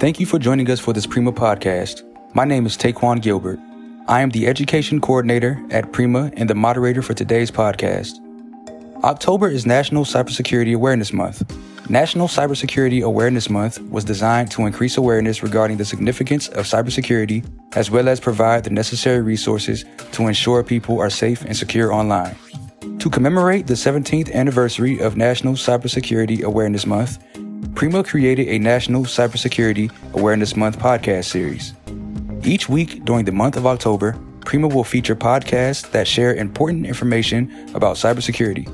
Thank you for joining us for this Prima podcast. My name is Taquan Gilbert. I am the education coordinator at Prima and the moderator for today's podcast. October is National Cybersecurity Awareness Month. National Cybersecurity Awareness Month was designed to increase awareness regarding the significance of cybersecurity as well as provide the necessary resources to ensure people are safe and secure online. To commemorate the 17th anniversary of National Cybersecurity Awareness Month, Prima created a National Cybersecurity Awareness Month podcast series. Each week during the month of October, Prima will feature podcasts that share important information about cybersecurity.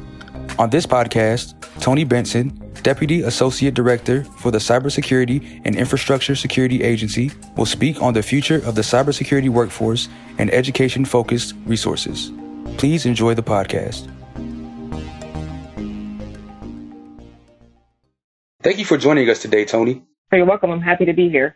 On this podcast, Tony Benson, Deputy Associate Director for the Cybersecurity and Infrastructure Security Agency, will speak on the future of the cybersecurity workforce and education focused resources. Please enjoy the podcast. Thank you for joining us today, Tony. You're welcome. I'm happy to be here.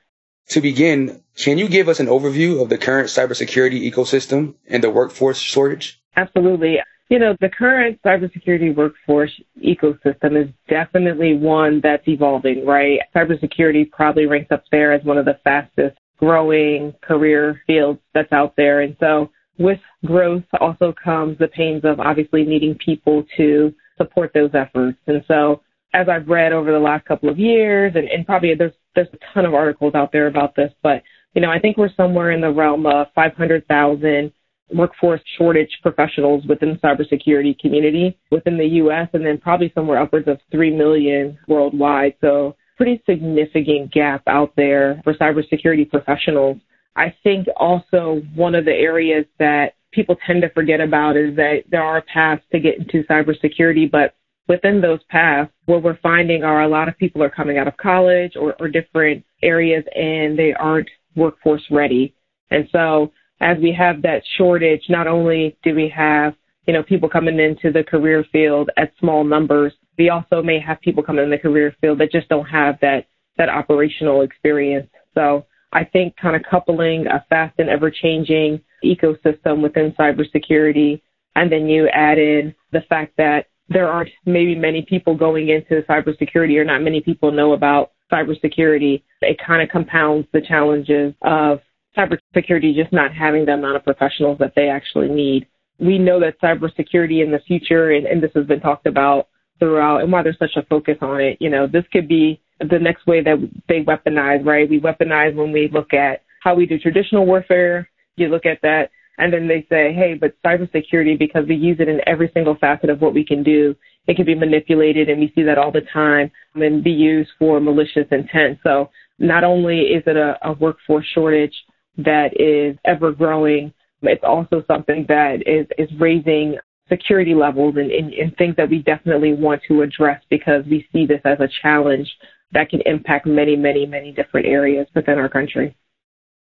To begin, can you give us an overview of the current cybersecurity ecosystem and the workforce shortage? Absolutely. You know, the current cybersecurity workforce ecosystem is definitely one that's evolving, right? Cybersecurity probably ranks up there as one of the fastest growing career fields that's out there. And so with growth also comes the pains of obviously needing people to support those efforts. And so as I've read over the last couple of years, and, and probably there's there's a ton of articles out there about this, but you know, I think we're somewhere in the realm of 500,000 workforce shortage professionals within the cybersecurity community within the U.S. and then probably somewhere upwards of 3 million worldwide. So pretty significant gap out there for cybersecurity professionals. I think also one of the areas that people tend to forget about is that there are paths to get into cybersecurity, but within those paths, what we're finding are a lot of people are coming out of college or, or different areas and they aren't workforce ready. And so as we have that shortage, not only do we have, you know, people coming into the career field at small numbers, we also may have people coming in the career field that just don't have that, that operational experience. So I think kind of coupling a fast and ever changing ecosystem within cybersecurity, and then you add in the fact that there aren't maybe many people going into cybersecurity or not many people know about cybersecurity, it kind of compounds the challenges of cybersecurity just not having the amount of professionals that they actually need. We know that cybersecurity in the future, and, and this has been talked about throughout, and why there's such a focus on it, you know, this could be the next way that they weaponize, right? We weaponize when we look at how we do traditional warfare. You look at that and then they say, hey, but cybersecurity, because we use it in every single facet of what we can do, it can be manipulated, and we see that all the time, and be used for malicious intent. So not only is it a, a workforce shortage that is ever growing, it's also something that is, is raising security levels and, and, and things that we definitely want to address because we see this as a challenge that can impact many, many, many different areas within our country.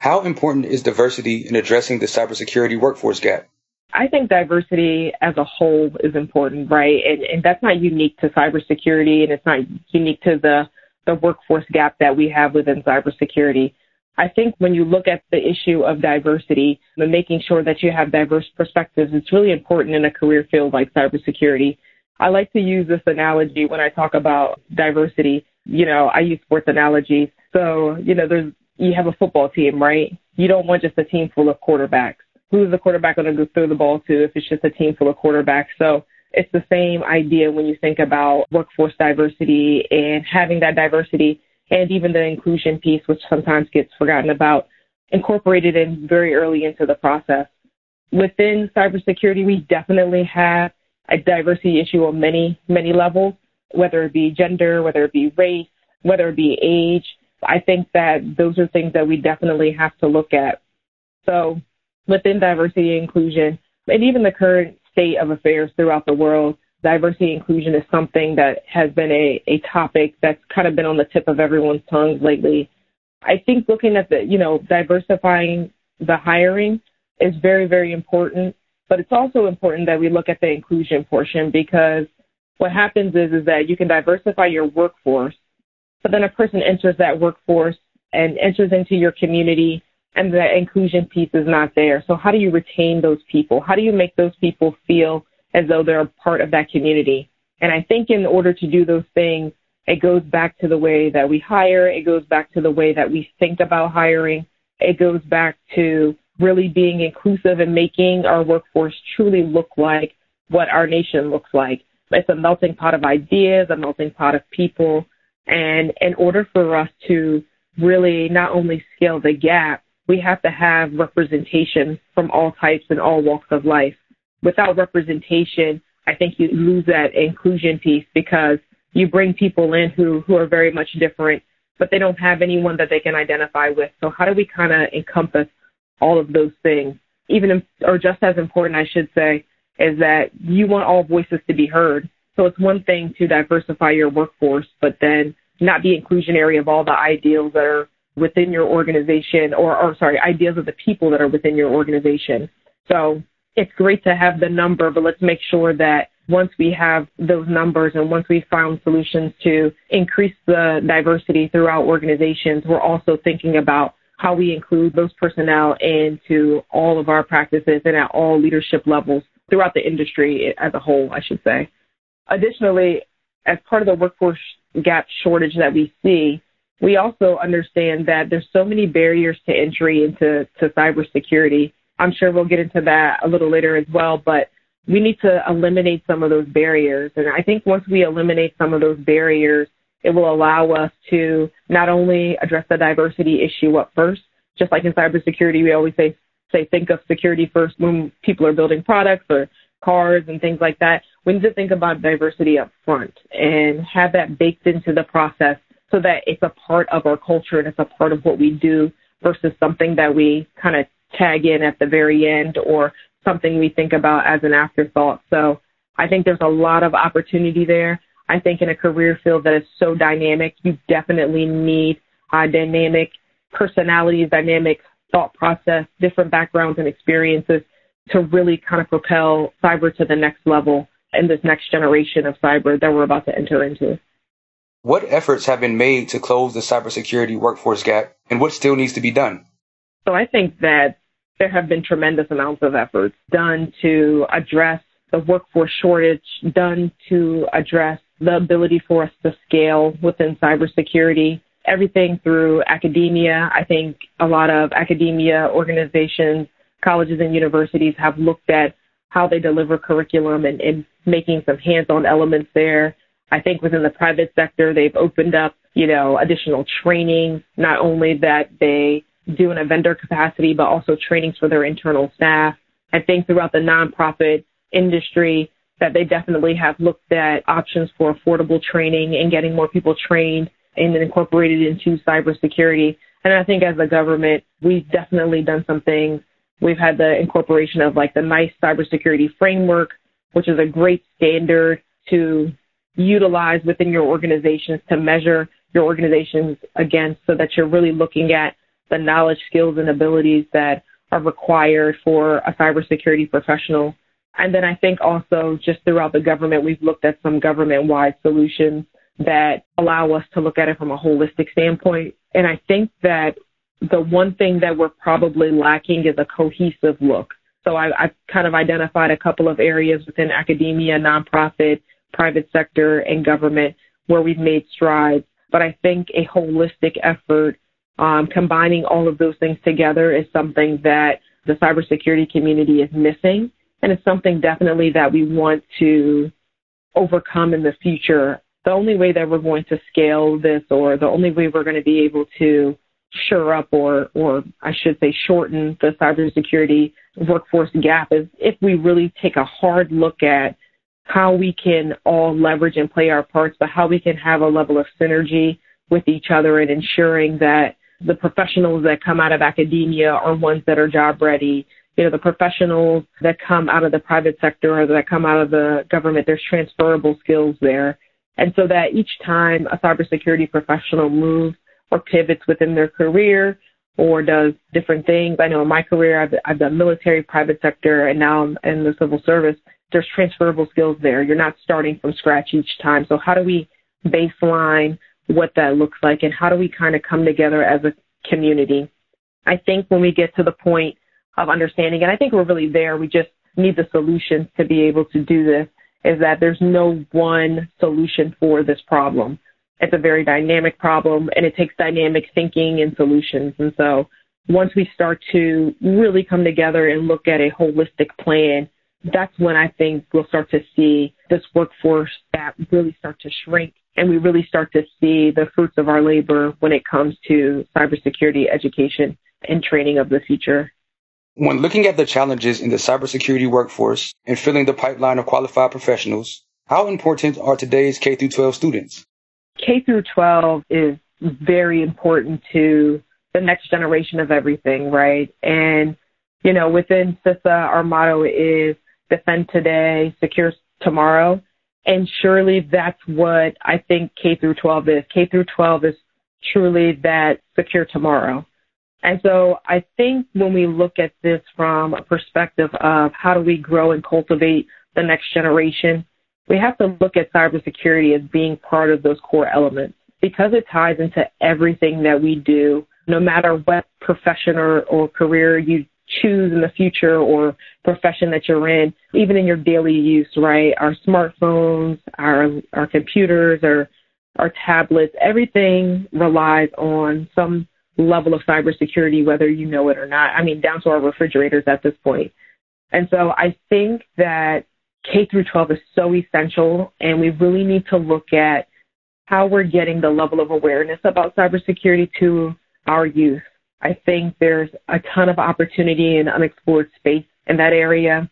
How important is diversity in addressing the cybersecurity workforce gap? I think diversity as a whole is important, right? And, and that's not unique to cybersecurity and it's not unique to the, the workforce gap that we have within cybersecurity. I think when you look at the issue of diversity and making sure that you have diverse perspectives, it's really important in a career field like cybersecurity. I like to use this analogy when I talk about diversity. You know, I use sports analogies. So, you know, there's you have a football team, right? You don't want just a team full of quarterbacks. Who's the quarterback going to throw the ball to if it's just a team full of quarterbacks? So it's the same idea when you think about workforce diversity and having that diversity and even the inclusion piece, which sometimes gets forgotten about, incorporated in very early into the process. Within cybersecurity, we definitely have a diversity issue on many, many levels, whether it be gender, whether it be race, whether it be age, I think that those are things that we definitely have to look at. So within diversity and inclusion, and even the current state of affairs throughout the world, diversity and inclusion is something that has been a, a topic that's kind of been on the tip of everyone's tongues lately. I think looking at the, you know, diversifying the hiring is very, very important, but it's also important that we look at the inclusion portion because what happens is, is that you can diversify your workforce but then a person enters that workforce and enters into your community and the inclusion piece is not there. So how do you retain those people? How do you make those people feel as though they're a part of that community? And I think in order to do those things, It goes back to the way that we hire. It goes back to the way that we think about hiring. It goes back to really being inclusive and making our workforce truly look like what our nation looks like. It's a melting pot of ideas, a melting pot of people. And in order for us to really not only scale the gap, we have to have representation from all types and all walks of life. Without representation, I think you lose that inclusion piece because you bring people in who, who are very much different, but they don't have anyone that they can identify with. So how do we kind of encompass all of those things? Even, or just as important, I should say, is that you want all voices to be heard. So it's one thing to diversify your workforce, but then not be inclusionary of all the ideals that are within your organization or, or sorry, ideas of the people that are within your organization. So it's great to have the number, but let's make sure that once we have those numbers and once we've found solutions to increase the diversity throughout organizations, we're also thinking about how we include those personnel into all of our practices and at all leadership levels throughout the industry as a whole, I should say. Additionally, as part of the workforce gap shortage that we see, we also understand that there's so many barriers to entry into to cybersecurity. I'm sure we'll get into that a little later as well, but we need to eliminate some of those barriers. And I think once we eliminate some of those barriers, it will allow us to not only address the diversity issue up first, just like in cybersecurity, we always say, say think of security first when people are building products or cars and things like that. We need to think about diversity up front and have that baked into the process so that it's a part of our culture and it's a part of what we do versus something that we kind of tag in at the very end or something we think about as an afterthought. So I think there's a lot of opportunity there. I think in a career field that is so dynamic, you definitely need dynamic personalities, dynamic thought process, different backgrounds and experiences to really kind of propel cyber to the next level in this next generation of cyber that we're about to enter into. What efforts have been made to close the cybersecurity workforce gap, and what still needs to be done? So I think that there have been tremendous amounts of efforts done to address the workforce shortage, done to address the ability for us to scale within cybersecurity. Everything through academia. I think a lot of academia organizations, colleges and universities have looked at how they deliver curriculum and, and making some hands-on elements there. I think within the private sector, they've opened up, you know, additional training, not only that they do in a vendor capacity, but also trainings for their internal staff. I think throughout the nonprofit industry that they definitely have looked at options for affordable training and getting more people trained and incorporated into cybersecurity. And I think as a government, we've definitely done some things. We've had the incorporation of like the NICE cybersecurity framework, which is a great standard to utilize within your organizations to measure your organizations against so that you're really looking at the knowledge, skills, and abilities that are required for a cybersecurity professional. And then I think also just throughout the government, we've looked at some government wide solutions that allow us to look at it from a holistic standpoint. And I think that the one thing that we're probably lacking is a cohesive look. So I, have kind of identified a couple of areas within academia, nonprofit, private sector, and government where we've made strides. But I think a holistic effort um, combining all of those things together is something that the cybersecurity community is missing. And it's something definitely that we want to overcome in the future. The only way that we're going to scale this or the only way we're going to be able to shore up or, or I should say shorten the cybersecurity workforce gap is if we really take a hard look at how we can all leverage and play our parts, but how we can have a level of synergy with each other and ensuring that the professionals that come out of academia are ones that are job ready. You know, the professionals that come out of the private sector or that come out of the government, there's transferable skills there. And so that each time a cybersecurity professional moves or pivots within their career or does different things. I know in my career, I've, I've done military, private sector, and now I'm in the civil service. There's transferable skills there. You're not starting from scratch each time. So how do we baseline what that looks like and how do we kind of come together as a community. I think when we get to the point of understanding, and I think we're really there, we just need the solutions to be able to do this, is that there's no one solution for this problem. It's a very dynamic problem and it takes dynamic thinking and solutions. And so once we start to really come together and look at a holistic plan, that's when I think we'll start to see this workforce that really start to shrink and we really start to see the fruits of our labor when it comes to cybersecurity education and training of the future. When looking at the challenges in the cybersecurity workforce and filling the pipeline of qualified professionals, how important are today's K through 12 students? K through 12 is very important to the next generation of everything, right? And, you know, within CISA, our motto is defend today, secure tomorrow. And surely that's what I think K through 12 is. K through 12 is truly that secure tomorrow. And so I think when we look at this from a perspective of how do we grow and cultivate the next generation, we have to look at cybersecurity as being part of those core elements because it ties into everything that we do, no matter what profession or, or career you choose in the future or profession that you're in, even in your daily use, right? Our smartphones, our our computers, our our tablets, everything relies on some level of cybersecurity, whether you know it or not. I mean, down to our refrigerators at this point. And so I think that K through 12 is so essential, and we really need to look at how we're getting the level of awareness about cybersecurity to our youth. I think there's a ton of opportunity and unexplored space in that area.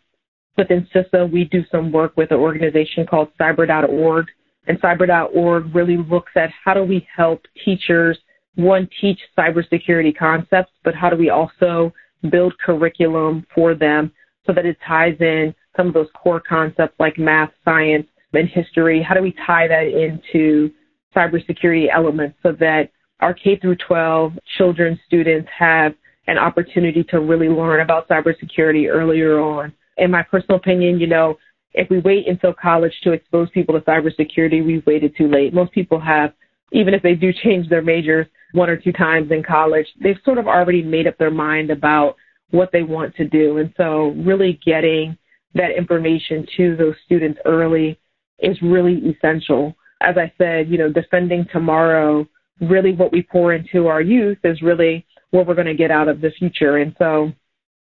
Within CISA, we do some work with an organization called cyber.org. And cyber.org really looks at how do we help teachers, one, teach cybersecurity concepts, but how do we also build curriculum for them so that it ties in some of those core concepts like math, science, and history? How do we tie that into cybersecurity elements so that our K through 12 children, students have an opportunity to really learn about cybersecurity earlier on. In my personal opinion, you know, if we wait until college to expose people to cybersecurity, we've waited too late. Most people have, even if they do change their majors one or two times in college, they've sort of already made up their mind about what they want to do. And so really getting that information to those students early is really essential. As I said, you know, defending tomorrow, really what we pour into our youth is really what we're going to get out of the future. And so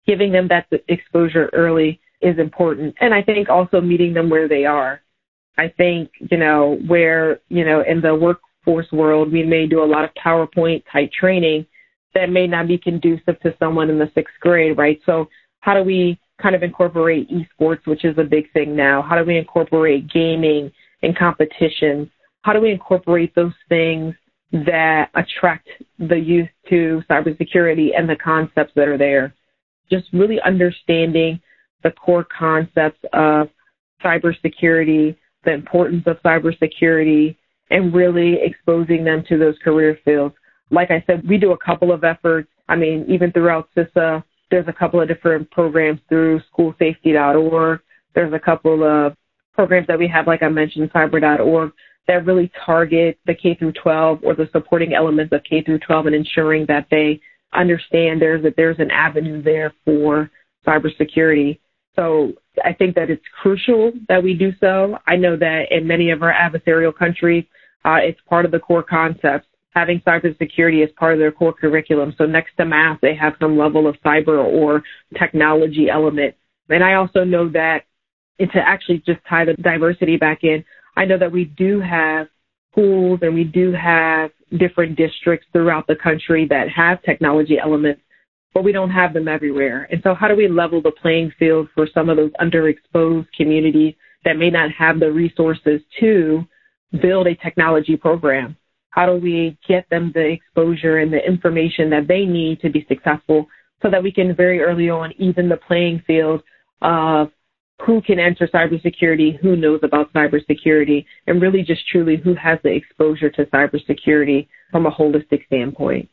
giving them that exposure early is important. And I think also meeting them where they are. I think, you know, where, you know, in the workforce world, we may do a lot of PowerPoint type training that may not be conducive to someone in the sixth grade, right? So how do we kind of incorporate esports, which is a big thing now? How do we incorporate gaming and competitions? How do we incorporate those things that attract the youth to cybersecurity and the concepts that are there? Just really understanding the core concepts of cybersecurity, the importance of cybersecurity, and really exposing them to those career fields. Like I said, we do a couple of efforts. I mean, even throughout CISA, there's a couple of different programs through schoolsafety.org. There's a couple of programs that we have, like I mentioned, cyber.org, that really target the K through 12 or the supporting elements of K through 12 and ensuring that they understand there's that there's an avenue there for cybersecurity. So I think that it's crucial that we do so. I know that in many of our adversarial countries, uh, it's part of the core concepts having cybersecurity as part of their core curriculum. So next to math, they have some level of cyber or technology element. And I also know that and to actually just tie the diversity back in, I know that we do have schools and we do have different districts throughout the country that have technology elements, but we don't have them everywhere. And so how do we level the playing field for some of those underexposed communities that may not have the resources to build a technology program? How do we get them the exposure and the information that they need to be successful so that we can very early on even the playing field of who can enter cybersecurity, who knows about cybersecurity, and really just truly who has the exposure to cybersecurity from a holistic standpoint.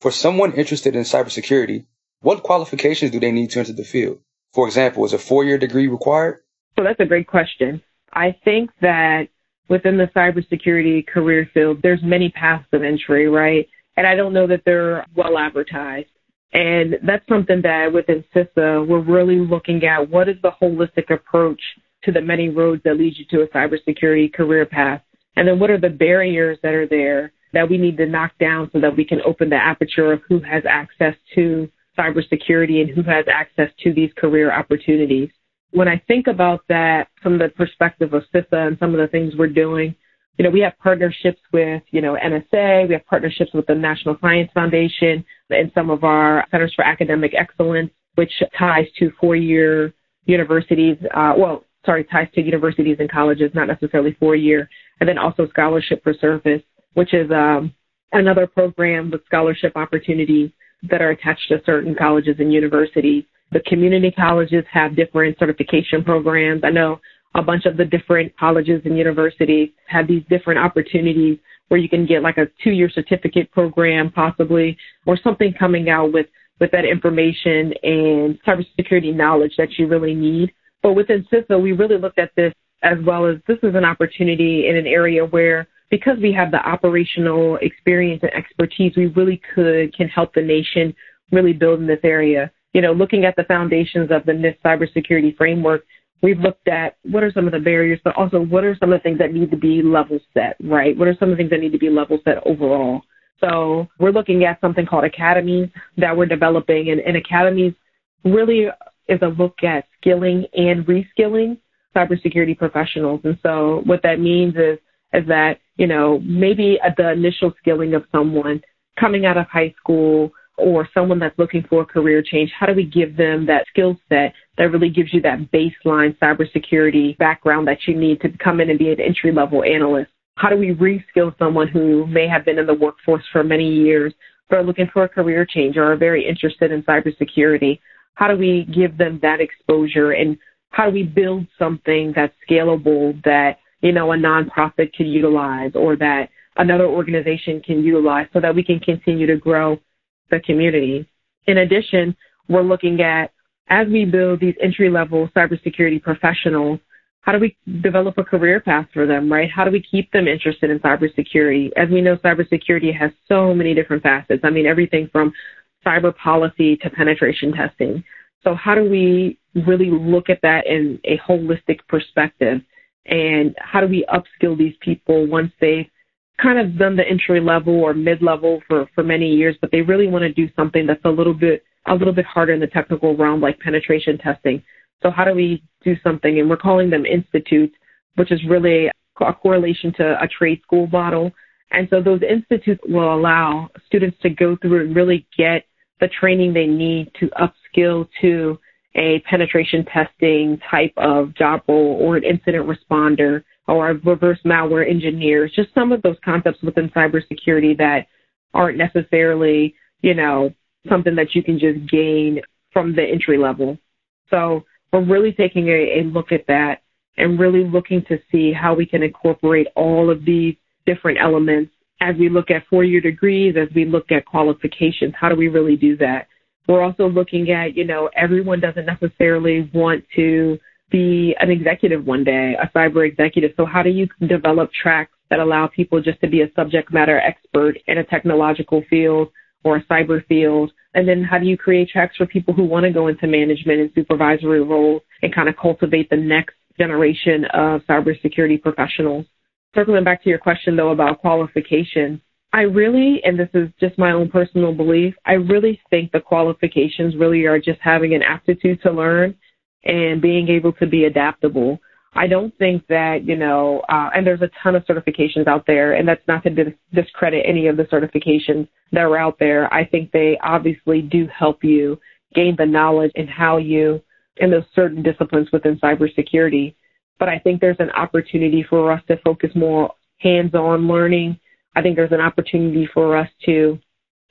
For someone interested in cybersecurity, what qualifications do they need to enter the field? For example, is a four-year degree required? So that's a great question. I think that within the cybersecurity career field, there's many paths of entry, right? And I don't know that they're well advertised. And that's something that within CISA, we're really looking at what is the holistic approach to the many roads that lead you to a cybersecurity career path. And then what are the barriers that are there that we need to knock down so that we can open the aperture of who has access to cybersecurity and who has access to these career opportunities. When I think about that from the perspective of CISA and some of the things we're doing, you know, we have partnerships with, you know, NSA, we have partnerships with the National Science Foundation and some of our Centers for Academic Excellence, which ties to four-year universities, uh, well, sorry, ties to universities and colleges, not necessarily four-year, and then also Scholarship for Service, which is um, another program with scholarship opportunities that are attached to certain colleges and universities. The community colleges have different certification programs. I know a bunch of the different colleges and universities have these different opportunities where you can get like a two year certificate program possibly or something coming out with with that information and cybersecurity knowledge that you really need. But within CISA, we really looked at this as well as this is an opportunity in an area where because we have the operational experience and expertise, we really could can help the nation really build in this area. You know, looking at the foundations of the NIST cybersecurity framework, we've looked at what are some of the barriers, but also what are some of the things that need to be level set, right? What are some of the things that need to be level set overall? So we're looking at something called academies that we're developing, and, and academies really is a look at skilling and reskilling cybersecurity professionals. And so what that means is is that, you know, maybe at the initial skilling of someone coming out of high school or someone that's looking for a career change, how do we give them that skill set that really gives you that baseline cybersecurity background that you need to come in and be an entry level analyst? How do we reskill someone who may have been in the workforce for many years but are looking for a career change or are very interested in cybersecurity? How do we give them that exposure and how do we build something that's scalable that you know, a nonprofit can utilize or that another organization can utilize so that we can continue to grow the community. In addition, we're looking at as we build these entry level cybersecurity professionals, how do we develop a career path for them, right? How do we keep them interested in cybersecurity? As we know, cybersecurity has so many different facets. I mean, everything from cyber policy to penetration testing. So how do we really look at that in a holistic perspective and how do we upskill these people once they've kind of done the entry level or mid level for for many years but they really want to do something that's a little bit a little bit harder in the technical realm like penetration testing. So how do we do something? And we're calling them institutes which is really a correlation to a trade school model. And so those institutes will allow students to go through and really get the training they need to upskill to a penetration testing type of job role or an incident responder or reverse malware engineers, just some of those concepts within cybersecurity that aren't necessarily, you know, something that you can just gain from the entry level. So we're really taking a, a look at that and really looking to see how we can incorporate all of these different elements as we look at four year degrees, as we look at qualifications. How do we really do that? We're also looking at, you know, everyone doesn't necessarily want to be an executive one day, a cyber executive. So how do you develop tracks that allow people just to be a subject matter expert in a technological field or a cyber field? And then how do you create tracks for people who want to go into management and supervisory roles and kind of cultivate the next generation of cybersecurity professionals? Circling back to your question though about qualifications, I really, and this is just my own personal belief, I really think the qualifications really are just having an aptitude to learn and being able to be adaptable. I don't think that, you know, uh, and there's a ton of certifications out there, and that's not to dis- discredit any of the certifications that are out there. I think they obviously do help you gain the knowledge in how you, in those certain disciplines within cybersecurity. But I think there's an opportunity for us to focus more hands on learning I think there's an opportunity for us to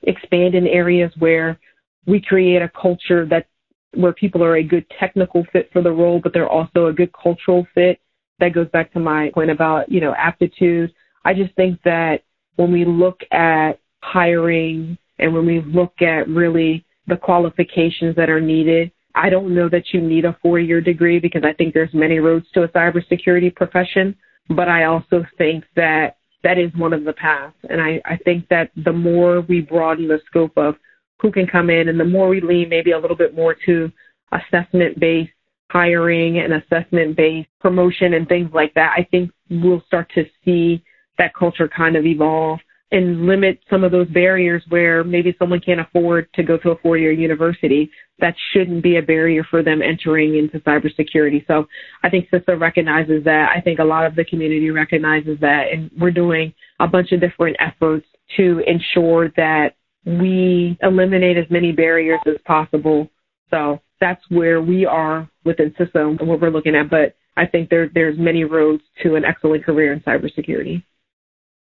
expand in areas where we create a culture that where people are a good technical fit for the role, but they're also a good cultural fit. That goes back to my point about, you know, aptitude. I just think that when we look at hiring and when we look at really the qualifications that are needed, I don't know that you need a four year degree because I think there's many roads to a cybersecurity profession. But I also think that that is one of the paths. And I, I think that the more we broaden the scope of who can come in and the more we lean maybe a little bit more to assessment based hiring and assessment based promotion and things like that, I think we'll start to see that culture kind of evolve and limit some of those barriers where maybe someone can't afford to go to a four year university. That shouldn't be a barrier for them entering into cybersecurity. So I think CISA recognizes that. I think a lot of the community recognizes that. And we're doing a bunch of different efforts to ensure that we eliminate as many barriers as possible. So that's where we are within CISA and what we're looking at. But I think there, there's many roads to an excellent career in cybersecurity.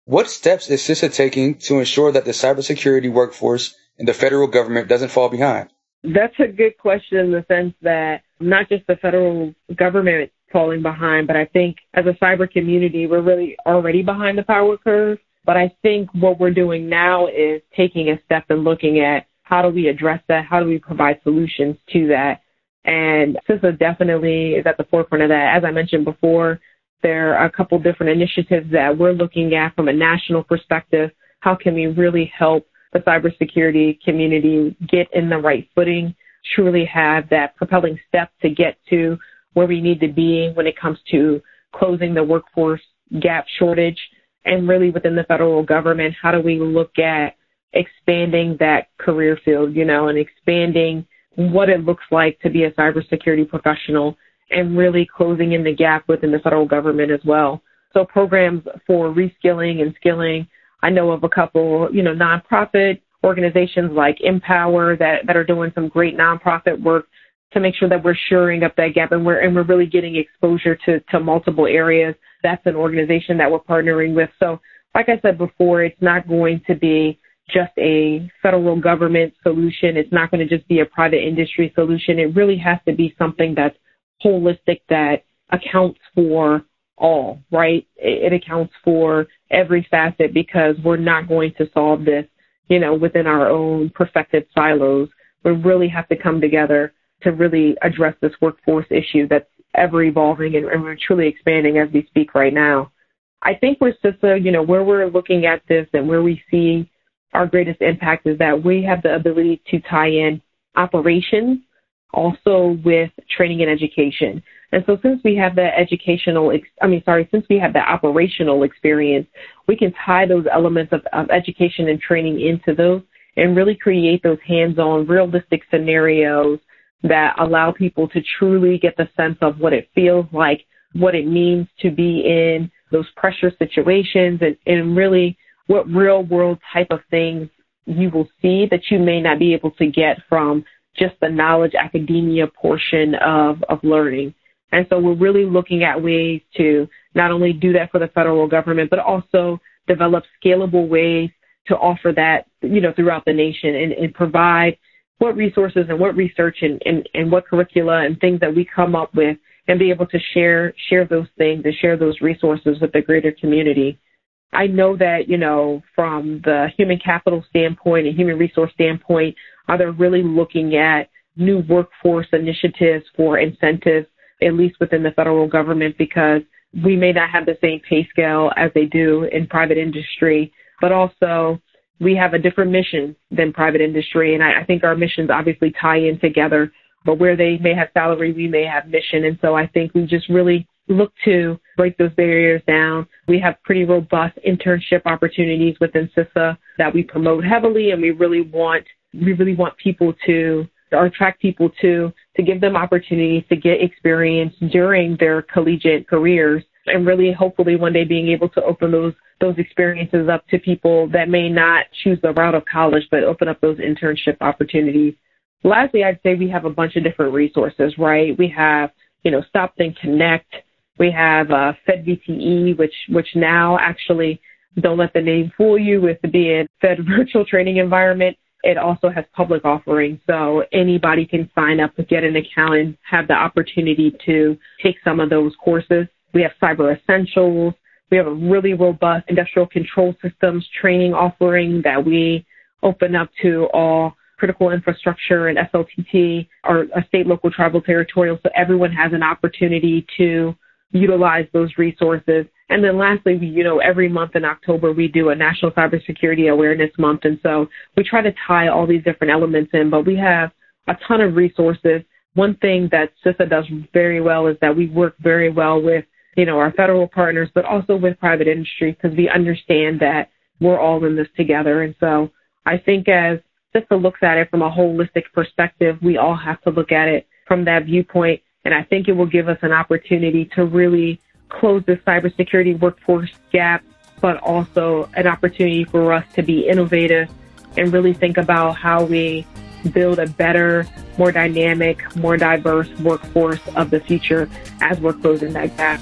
What steps is CISA taking to ensure that the cybersecurity workforce in the federal government doesn't fall behind? That's a good question in the sense that not just the federal government falling behind, but I think as a cyber community, we're really already behind the power curve. But I think what we're doing now is taking a step and looking at how do we address that? How do we provide solutions to that? And CISA definitely is at the forefront of that. As I mentioned before, there are a couple different initiatives that we're looking at from a national perspective. How can we really help the cybersecurity community get in the right footing, truly have that propelling step to get to where we need to be when it comes to closing the workforce gap shortage and really within the federal government, how do we look at expanding that career field, you know, and expanding what it looks like to be a cybersecurity professional and really closing in the gap within the federal government as well. So programs for reskilling and skilling. I know of a couple, you know, nonprofit organizations like NPower that, that are doing some great nonprofit work to make sure that we're shoring up that gap and we're and we're really getting exposure to, to multiple areas. That's an organization that we're partnering with. So like I said before, it's not going to be just a federal government solution. It's not going to just be a private industry solution. It really has to be something that's holistic that accounts for all, right? It, accounts for every facet because we're not going to solve this, you know, within our own perfected silos. We really have to come together to really address this workforce issue that's ever evolving and, and we're truly expanding as we speak right now. I think with CISA, you know, where we're looking at this and where we see our greatest impact is that we have the ability to tie in operations also with training and education. And so since we have the educational, ex- I mean, sorry, since we have the operational experience, we can tie those elements of, of education and training into those and really create those hands-on realistic scenarios that allow people to truly get the sense of what it feels like, what it means to be in those pressure situations and, and really what real world type of things you will see that you may not be able to get from just the knowledge academia portion of, of learning. And so we're really looking at ways to not only do that for the federal government, but also develop scalable ways to offer that, you know, throughout the nation and, and provide what resources and what research and, and, and what curricula and things that we come up with and be able to share share those things and share those resources with the greater community. I know that, you know, from the human capital standpoint and human resource standpoint, are they really looking at new workforce initiatives for incentives, at least within the federal government, because we may not have the same pay scale as they do in private industry, but also we have a different mission than private industry. And I, I think our missions obviously tie in together, but where they may have salary, we may have mission. And so I think we just really look to break those barriers down. We have pretty robust internship opportunities within CISA that we promote heavily, and we really want we really want people to or attract people to to give them opportunities to get experience during their collegiate careers and really hopefully one day being able to open those those experiences up to people that may not choose the route of college but open up those internship opportunities. Lastly, I'd say we have a bunch of different resources, right? We have, you know, Stop Think Connect, we have uh, Fed VTE, which which now actually don't let the name fool you with being Fed virtual training environment. It also has public offerings, so anybody can sign up, get an account, and have the opportunity to take some of those courses. We have Cyber Essentials. We have a really robust industrial control systems training offering that we open up to all critical infrastructure and SLTT or state, local, tribal, territorial, so everyone has an opportunity to utilize those resources. And then lastly, we, you know, every month in October, we do a National Cybersecurity Awareness Month. And so we try to tie all these different elements in, but we have a ton of resources. One thing that CISA does very well is that we work very well with you know, our federal partners, but also with private industry because we understand that we're all in this together. And so I think as just to look at it from a holistic perspective, we all have to look at it from that viewpoint. And I think it will give us an opportunity to really close the cybersecurity workforce gap, but also an opportunity for us to be innovative and really think about how we build a better, more dynamic, more diverse workforce of the future as we're closing that gap.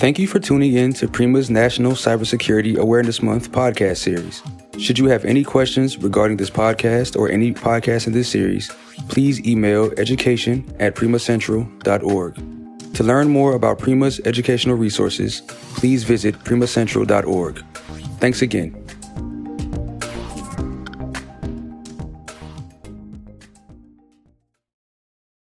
Thank you for tuning in to Prima's National Cybersecurity Awareness Month podcast series. Should you have any questions regarding this podcast or any podcast in this series, please email education at primacentral.org. To learn more about Prima's educational resources, please visit primacentral.org. Thanks again.